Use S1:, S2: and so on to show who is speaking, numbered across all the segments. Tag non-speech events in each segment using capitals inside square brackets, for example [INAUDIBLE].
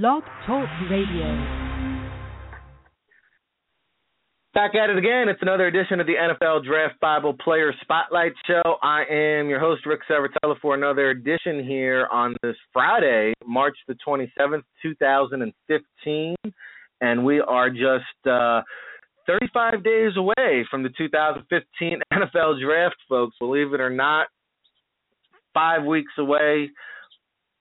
S1: Blog Talk Radio.
S2: Back at it again. It's another edition of the NFL Draft Bible Player Spotlight Show. I am your host, Ric Serritella, for another edition here on this Friday, March the 27th, 2015. And we are just uh, 35 days away from the 2015 NFL Draft, folks. Believe it or not, five weeks away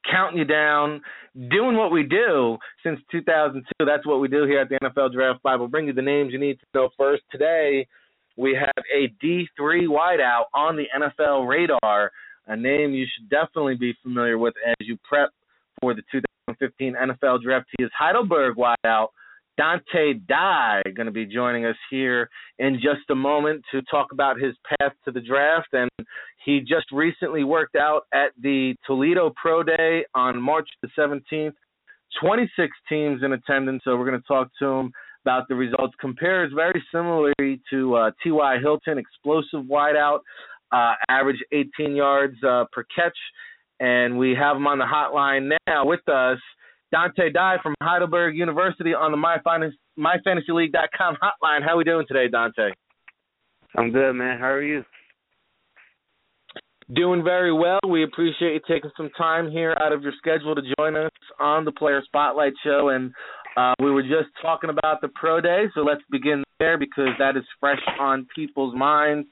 S2: counting you down, doing what we do since 2002. That's what we do here at the NFL Draft Bible. Bring you the names you need to know first. Today, we have a D3 wideout on the NFL radar, a name you should definitely be familiar with as you prep for the 2015 NFL Draft. He is Heidelberg wideout Donteea Dye going to be joining us here in just a moment to talk about his path to the draft. And he just recently worked out at the Toledo Pro Day on March the 17th. 26 teams in attendance, so we're going to talk to him about the results. Compares very similarly to uh, T.Y. Hilton, explosive wideout, uh, average 18 yards uh, per catch. And we have him on the hotline now with us. Donteea Dye from Heidelberg University on the MyFantasyLeague.com hotline. How are we doing today, Donteea?
S3: I'm good, man. How are you?
S2: Doing very well. We appreciate you taking some time here out of your schedule to join us on the Player Spotlight Show. And uh, we were just talking about the Pro Day, so let's begin there because that is fresh on people's minds.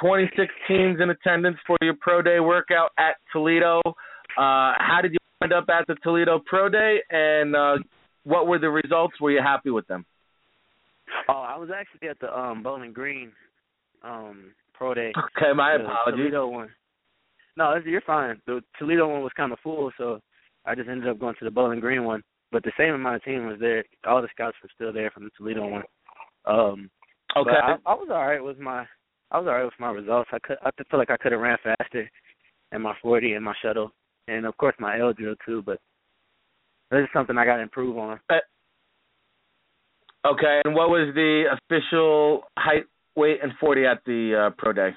S2: 26 teams in attendance for your Pro Day workout at Toledo. Uh, how did you end up at the Toledo Pro Day, and uh, what were the results? Were you happy with them?
S3: Oh, I was actually at the um, Bowling Green um, Pro Day.
S2: Okay, my
S3: the
S2: apologies.
S3: Toledo one. No, you're fine. The Toledo one was kind of full, so I just ended up going to the Bowling Green one. But the same amount of team was there. All the scouts were still there from the Toledo one. Um,
S2: okay.
S3: I, I was all right with my. I was all right with my results. I could. I feel like I could have ran faster in my 40 and my shuttle and of course my L drill too. But this is something I got to improve on.
S2: Uh, okay, and what was the official height, weight, and forty at the uh, pro day?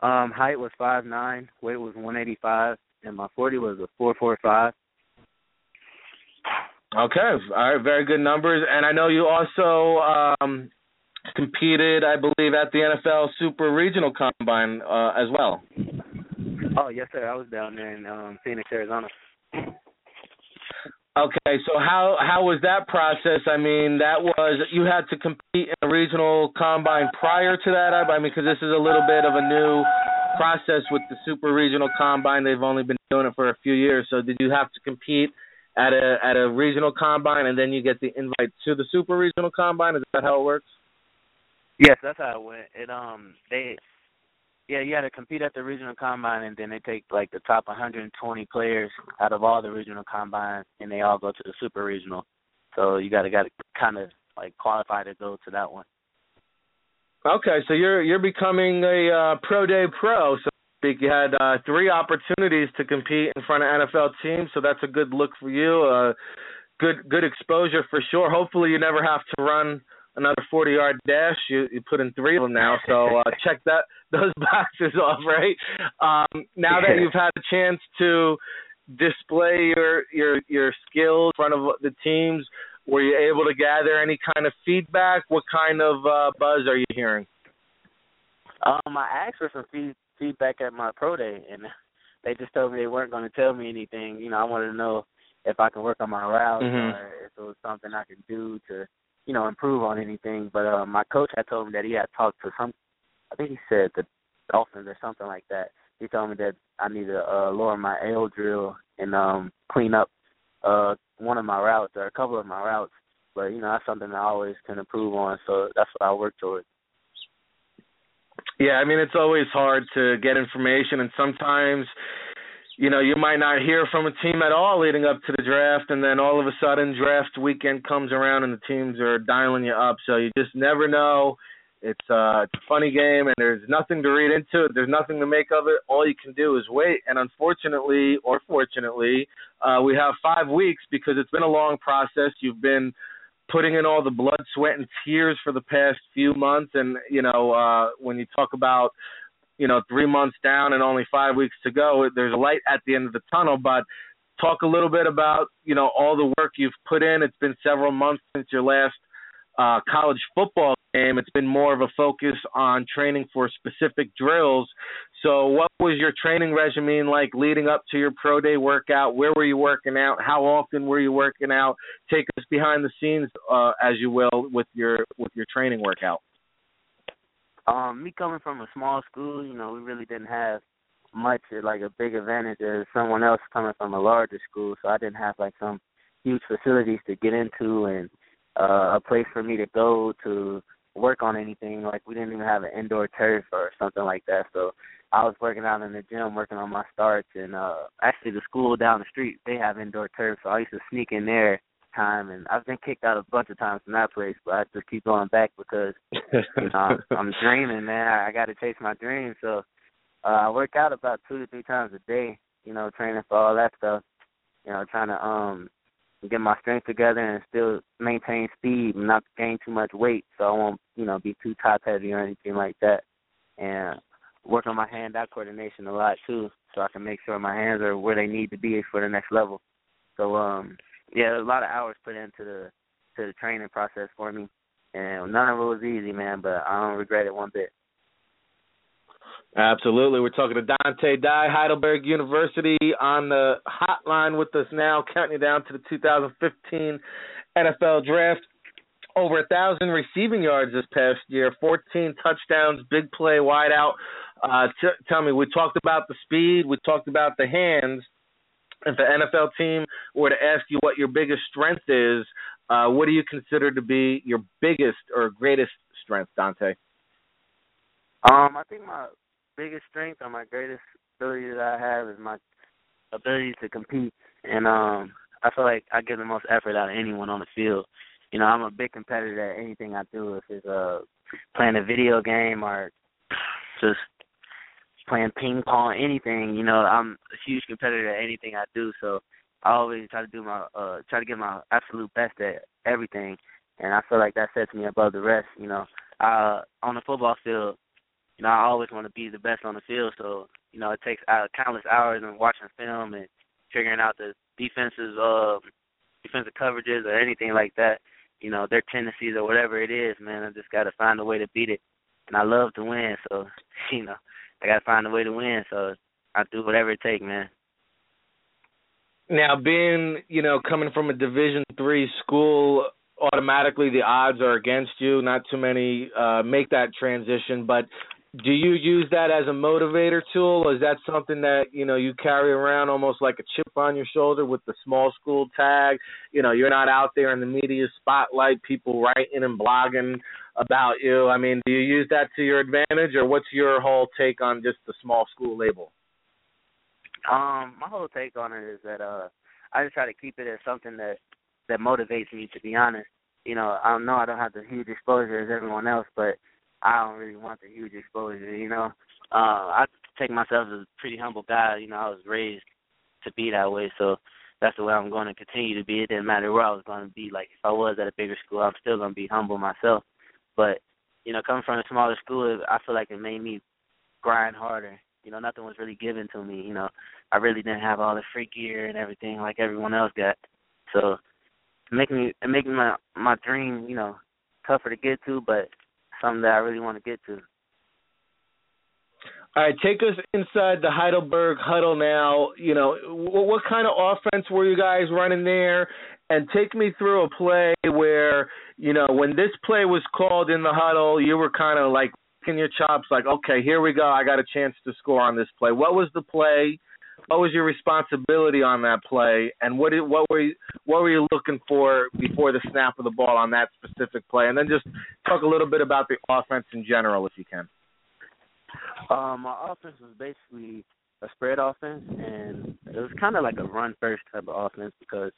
S3: Um, height was five nine, weight was one eighty five, and my forty was a four four five.
S2: Okay, all right, very good numbers. And I know you also um, competed, I believe, at the NFL Super Regional Combine uh, as well.
S3: Oh yes, sir. I was down there in um, Phoenix, Arizona.
S2: Okay, so how how was that process? I mean, that was you had to compete in a regional combine prior to that. I mean, because this is a little bit of a new process with the super regional combine. They've only been doing it for a few years. So did you have to compete at a at a regional combine and then you get the invite to the super regional combine? Is that how it works?
S3: Yes, that's how it went. It um they yeah, you had to compete at the regional combine, and then they take like the top 120 players out of all the regional combines, and they all go to the super regional. So you got to got to kind of like qualify to go to that one.
S2: Okay, so you're you're becoming a uh, pro day pro. So you had uh, three opportunities to compete in front of NFL teams, so that's a good look for you. Uh, good good exposure for sure. Hopefully, you never have to run another 40 yard dash. You you put in three of them now, so uh, [LAUGHS] check that those [LAUGHS] boxes off, right? Um, now that you've had a chance to display your your your skills in front of the teams, were you able to gather any kind of feedback? What kind of uh, buzz are you hearing?
S3: Um, I asked for some feed, feedback at my pro day, and they just told me they weren't going to tell me anything. You know, I wanted to know if I could work on my route
S2: mm-hmm.
S3: or if it was something I could do to you know, improve on anything. But uh, my coach had told me that he had talked to some, I think he said the Dolphins or something like that. He told me that I need to uh, lower my L drill and um, clean up uh, one of my routes or a couple of my routes. But you know, that's something I always can improve on. So that's what I work towards.
S2: Yeah, I mean it's always hard to get information, and sometimes you know, you might not hear from a team at all leading up to the draft, and then all of a sudden, draft weekend comes around and the teams are dialing you up. So you just never know. It's uh, it's a funny game, and there's nothing to read into it. There's nothing to make of it. All you can do is wait. And unfortunately, or fortunately, uh, we have five weeks because it's been a long process. You've been putting in all the blood, sweat, and tears for the past few months, and you know, uh, when you talk about you know, three months down and only five weeks to go. There's a light at the end of the tunnel, but talk a little bit about, you know, all the work you've put in. It's been several months since your last uh, college football game. It's been more of a focus on training for specific drills. So, what was your training regimen like leading up to your pro day workout? Where were you working out? How often were you working out? Take us behind the scenes, uh, as you will, with your with your training workout.
S3: Um, me coming from a small school, you know, we really didn't have much like a big advantage as someone else coming from a larger school, so I didn't have like some huge facilities to get into and uh a place for me to go to work on anything. Like we didn't even have an indoor turf or something like that. So I was working out in the gym working on my starts and uh actually the school down the street they have indoor turf so I used to sneak in there time, and I've been kicked out a bunch of times from that place, but I just keep going back because you know I'm [LAUGHS] dreaming, man. I, I got to chase my dreams. So uh, I work out about two to three times a day. You know, training for all that stuff. You know, trying to um get my strength together and still maintain speed and not gain too much weight, so I won't you know be too top heavy or anything like that. And work on my hand-eye coordination a lot too, so I can make sure my hands are where they need to be for the next level. So um yeah, a lot of hours put into the to the training process for me, and none of it was easy, man. But I don't regret it one bit.
S2: Absolutely. We're talking to Donteea Dye, Heidelberg University, on the hotline with us now, counting down to the 2015 NFL Draft. Over a thousand receiving yards this past year, 14 touchdowns, big play, wide out. Uh, t- tell me, we talked about the speed, we talked about the hands if an NFL team were to ask you what your biggest strength is, uh, what do you consider to be your biggest or greatest strength, Donteea?
S3: Um, I think my biggest strength or my greatest ability that I have is my ability to compete, and um, I feel like I give the most effort out of anyone on the field. You know, I'm a big competitor at anything I do. If it's uh playing a video game or just playing ping pong, anything, you know, I'm a huge competitor at anything I do. So I always try to do my uh try to give my absolute best at everything and I feel like that sets me above the rest, you know. Uh on the football field, you know, I always want to be the best on the field, so, you know, it takes uh, countless hours of watching film and figuring out the defenses uh defensive coverages or anything like that, you know, their tendencies or whatever it is, man, I just gotta find a way to beat it. And I love to win, so [LAUGHS] you know, I gotta find a way to win. So I do whatever it takes, man.
S2: Now, being you know coming from a Division three school, automatically the odds are against you. Not too many uh, make that transition, but do you use that as a motivator tool? Or is that something that you know you carry around almost like a chip on your shoulder with the small school tag? You know, you're not out there in the media spotlight, people writing and blogging about you. I mean, do you use that to your advantage, or what's your whole take on just the small school label?
S3: Um, my whole take on it is that uh, I just try to keep it as something that that motivates me. To be honest, you know, I don't know I don't have the huge exposure as everyone else, but I don't really want the huge exposure. You know, uh, I take myself as a pretty humble guy. You know, I was raised to be that way, so that's the way I'm going to continue to be. It didn't matter where I was going to be. Like if I was at a bigger school, I'm still going to be humble myself. But you know, coming from a smaller school, I feel like it made me grind harder. You know, nothing was really given to me. You know, I really didn't have all the free gear and everything like everyone else got. So, making me it making my my dream, you know, tougher to get to, but something that I really want to get to.
S2: All right, take us inside the Heidelberg huddle now. You know, what, what kind of offense were you guys running there? And take me through a play where, you know, when this play was called in the huddle, you were kind of like in your chops, like, okay, here we go. I got a chance to score on this play. What was the play? What was your responsibility on that play? And what did, what were you, what were you looking for before the snap of the ball on that specific play? And then just talk a little bit about the offense in general, if you can.
S3: Um, my offense was basically a spread offense, and it was kind of like a run first type of offense because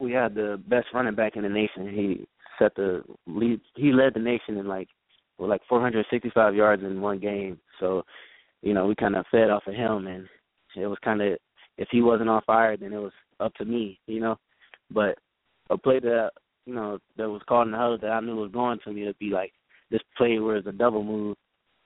S3: we had the best running back in the nation. He set the lead. He led the nation in like with like 465 yards in one game. So, you know, we kind of fed off of him, and it was kind of if he wasn't on fire, then it was up to me, you know. But a play that you know that was called in the huddle that I knew was going to me would be like this play where it's a double move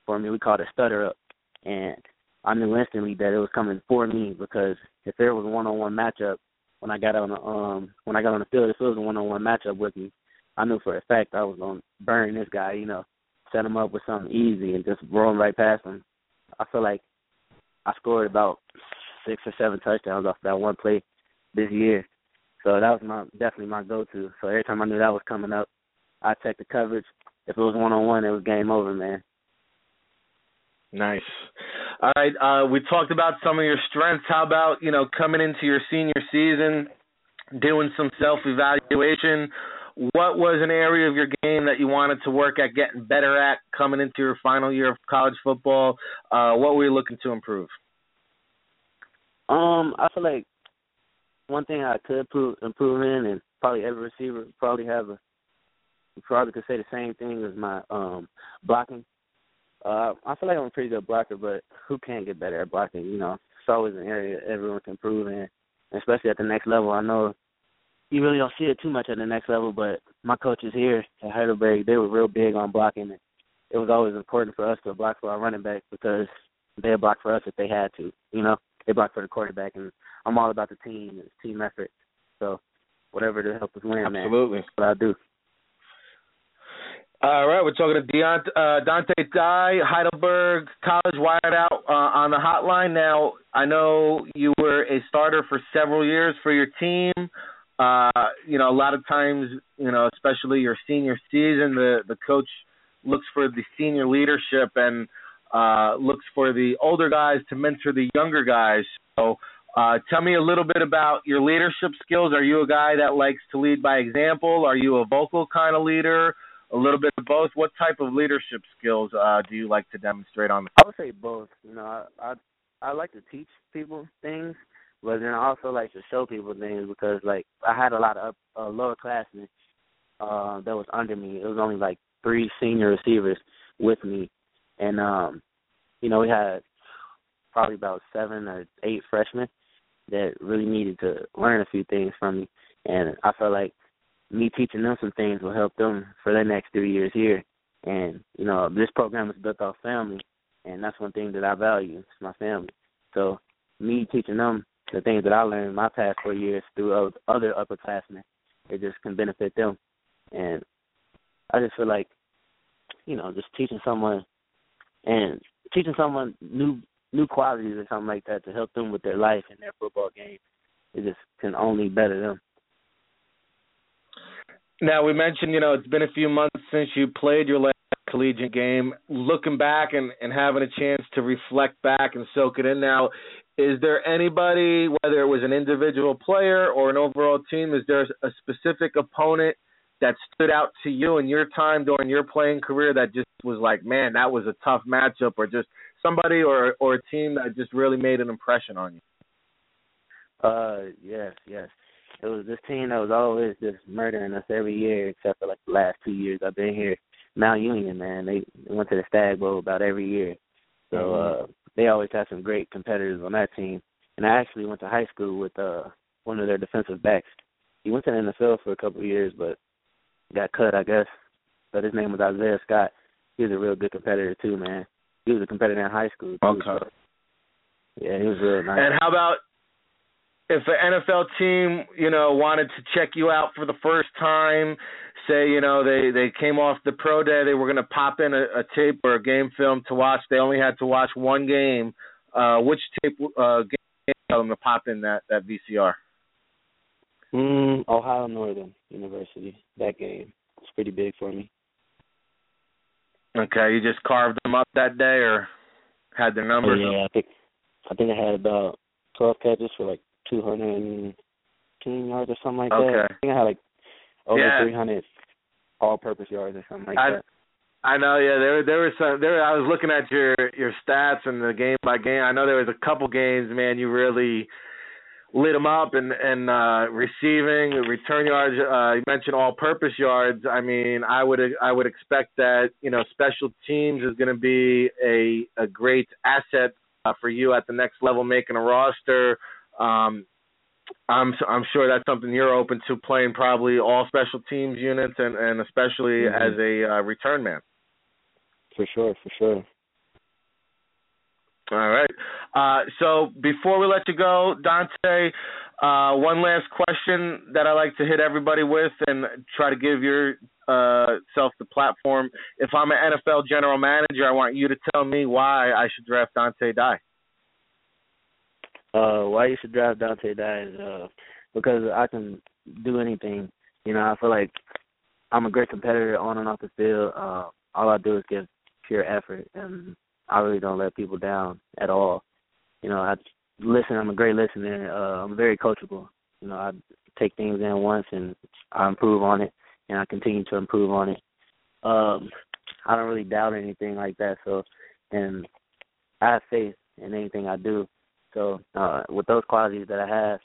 S3: for me. We called it stutter up, and I knew instantly that it was coming for me because if there was a one on one matchup when I got on the um when I got on the field, if it was a one on one matchup with me, I knew for a fact I was gonna burn this guy, you know, set him up with something easy and just roll right past him. I feel like I scored about six or seven touchdowns off that one play this year. So that was my definitely my go to. So every time I knew that was coming up, I checked the coverage. If it was one on one, it was game over, man.
S2: Nice. All right. Uh, we talked about some of your strengths. How about you know coming into your senior season, doing some self evaluation? What was an area of your game that you wanted to work at getting better at coming into your final year of college football? Uh, what were you looking to improve?
S3: Um, I feel like one thing I could improve, improve in, and probably every receiver probably have a probably could say the same thing as my um blocking. Uh, I feel like I'm a pretty good blocker, but who can't get better at blocking? You know, it's always an area everyone can improve in, especially at the next level. I know you really don't see it too much at the next level, but my coaches here at Heidelberg, they were real big on blocking. And it was always important for us to block for our running back because they'd block for us if they had to. You know, they block for the quarterback, and I'm all about the team, it's team effort. So whatever to help us win,
S2: Absolutely.
S3: man. That's what I do.
S2: All right, we're talking to Deont- uh, Donteea Dye, Heidelberg College Wired Out uh, on the hotline. Now, I know you were a starter for several years for your team. Uh, you know, a lot of times, you know, especially your senior season, the the coach looks for the senior leadership and uh, looks for the older guys to mentor the younger guys. So, uh, tell me a little bit about your leadership skills. Are you a guy that likes to lead by example? Are you a vocal kind of leader? a little bit of both. What type of leadership skills uh, do you like to demonstrate on the?
S3: I would say both. You know, I I, I like to teach people things, but then I also like to show people things because like I had a lot of uh, lower classmen uh, that was under me. It was only like three senior receivers with me, and um, you know we had probably about seven or eight freshmen that really needed to learn a few things from me, and I felt like me teaching them some things will help them for their next three years here. And you know, this program is built off family, and that's one thing that I value. It's my family. So me teaching them the things that I learned in my past four years through other upperclassmen, it just can benefit them. And I just feel like, you know, just teaching someone and teaching someone new new qualities or something like that to help them with their life and their football game, it just can only better them.
S2: Now we mentioned, you know, it's been a few months since you played your last collegiate game. Looking back and, and having a chance to reflect back and soak it in now, is there anybody, whether it was an individual player or an overall team, is there a specific opponent that stood out to you in your time during your playing career that just was like, man, that was a tough matchup, or just somebody or or a team that just really made an impression on you?
S3: Uh, yes, yes it was this team that was always just murdering us every year, except for like the last two years I've been here. Mount Union, man, they, went to the Stagg Bowl about every year, so mm-hmm. uh they always had some great competitors on that team. And I actually went to high school with uh one of their defensive backs. He went to the NFL for a couple of years, but got cut, I guess. But his name was Isaiah Scott. He was a real good competitor too, man. He was a competitor in high school. Too,
S2: okay.
S3: So, yeah, he was real nice.
S2: And how about if an NFL team, you know, wanted to check you out for the first time, say, you know, they they came off the pro day, they were going to pop in a, a tape or a game film to watch. They only had to watch one game. Uh, which tape uh, game tell them to pop in that that VCR?
S3: Mm, Ohio Northern University. That game was pretty big for me.
S2: Okay, you just carved them up that day, or had their numbers?
S3: Oh, yeah, I think I think I had about twelve catches for like 210 yards or something like
S2: okay.
S3: that. I think I had like over
S2: yeah.
S3: 300 all-purpose yards or something like
S2: I,
S3: that.
S2: I know, yeah. There, there was some. There, I was looking at your your stats and the game by game. I know there was a couple games, man. You really lit them up and and uh, receiving, return yards. Uh, you mentioned all-purpose yards. I mean, I would I would expect that you know special teams is going to be a a great asset uh, for you at the next level, making a roster. Um, I'm I'm sure that's something you're open to playing probably all special teams units and and especially mm-hmm. as a uh, return man.
S3: For sure, for sure.
S2: All right. Uh, so before we let you go, Donteea, uh, one last question that I like to hit everybody with and try to give yourself uh, the platform. If I'm an NFL general manager, I want you to tell me why I should draft Donteea Dye.
S3: Uh, why you should draft Donteea Dye is uh, because I can do anything. You know, I feel like I'm a great competitor on and off the field. Uh, all I do is give pure effort, and I really don't let people down at all. You know, I listen. I'm a great listener. Uh, I'm very coachable. You know, I take things in once and I improve on it, and I continue to improve on it. Um, I don't really doubt anything like that. So, and I have faith in anything I do. So, uh, with those qualities that I have,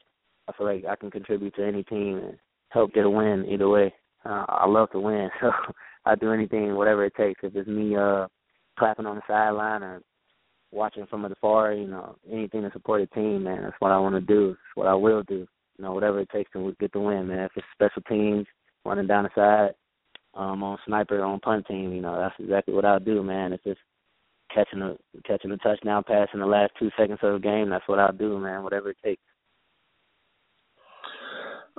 S3: I feel like I can contribute to any team and help get a win either way. Uh, I love to win, [LAUGHS] so I do anything, whatever it takes. If it's me uh clapping on the sideline or watching from afar, you know, anything to support the team, man. That's what I want to do. That's what I will do. You know, whatever it takes to get the win, man. If it's special teams, running down the side, um, on sniper, on punt team, you know, that's exactly what I'll do, man. If it's catching a catching a touchdown pass in the last two seconds of the game, that's what I'll do, man. Whatever it takes.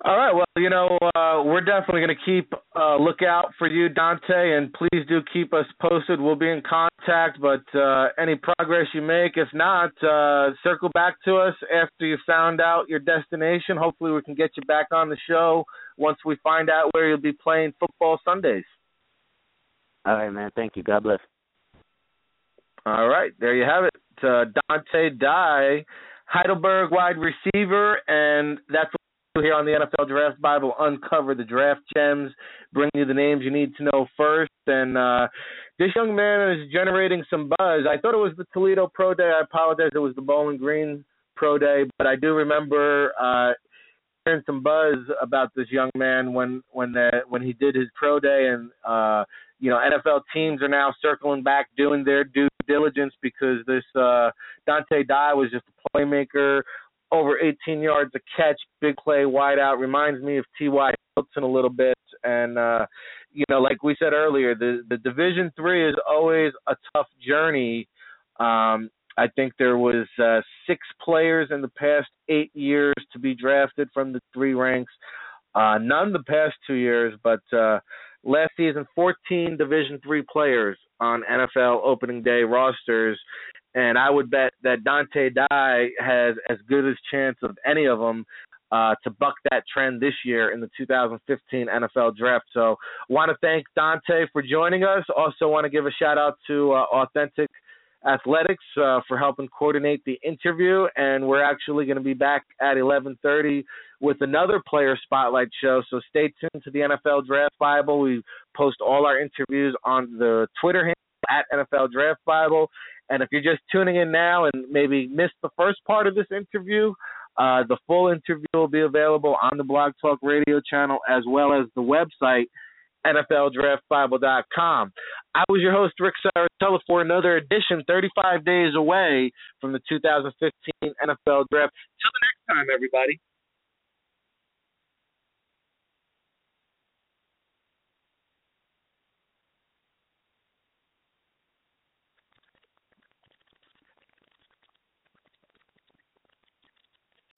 S2: All right. Well, you know, uh, we're definitely going to keep a uh, lookout for you, Donteea, and please do keep us posted. We'll be in contact, but uh, any progress you make, if not, uh, circle back to us after you found out your destination. Hopefully, we can get you back on the show once we find out where you'll be playing football Sundays.
S3: All right, man. Thank you. God bless.
S2: All right. There you have it. Uh, Donteea Dye, Heidelberg wide receiver, and that's what we do here on the NFL Draft Bible uncover the draft gems, bring you the names you need to know first. And uh, this young man is generating some buzz. I thought it was the Toledo Pro Day. I apologize. It was the Bowling Green Pro Day, but I do remember uh, hearing some buzz about this young man when when the when he did his pro day, and uh, you know NFL teams are now circling back, doing their due diligence because this uh, Donteea Dye was just a playmaker over 18 yards a catch, big play, wide out. Reminds me of T.Y. Hilton a little bit. And, uh, you know, like we said earlier, the, the Division Three is always a tough journey. Um, I think there was uh, six players in the past eight years to be drafted from the three ranks. Uh, none the past two years, but uh, last season, 14 Division Three players on NFL opening day rosters, and I would bet that Donteea Dye has as good a chance of any of them uh, to buck that trend this year in the 2015 NFL Draft. So, want to thank Donteea for joining us. Also, want to give a shout out to uh, Authentic Athletics uh, for helping coordinate the interview, and we're actually going to be back at 11:30 with another player spotlight show. So stay tuned to the NFL Draft Bible. We post all our interviews on the Twitter handle at NFL Draft Bible and if you're just tuning in now and maybe missed the first part of this interview, uh, the full interview will be available on the Blog Talk Radio channel as well as the website, NFLDraftBible.com. I was your host, Ric Serritella, for another edition, 35 days away from the 2015 NFL Draft. Till the next time, everybody.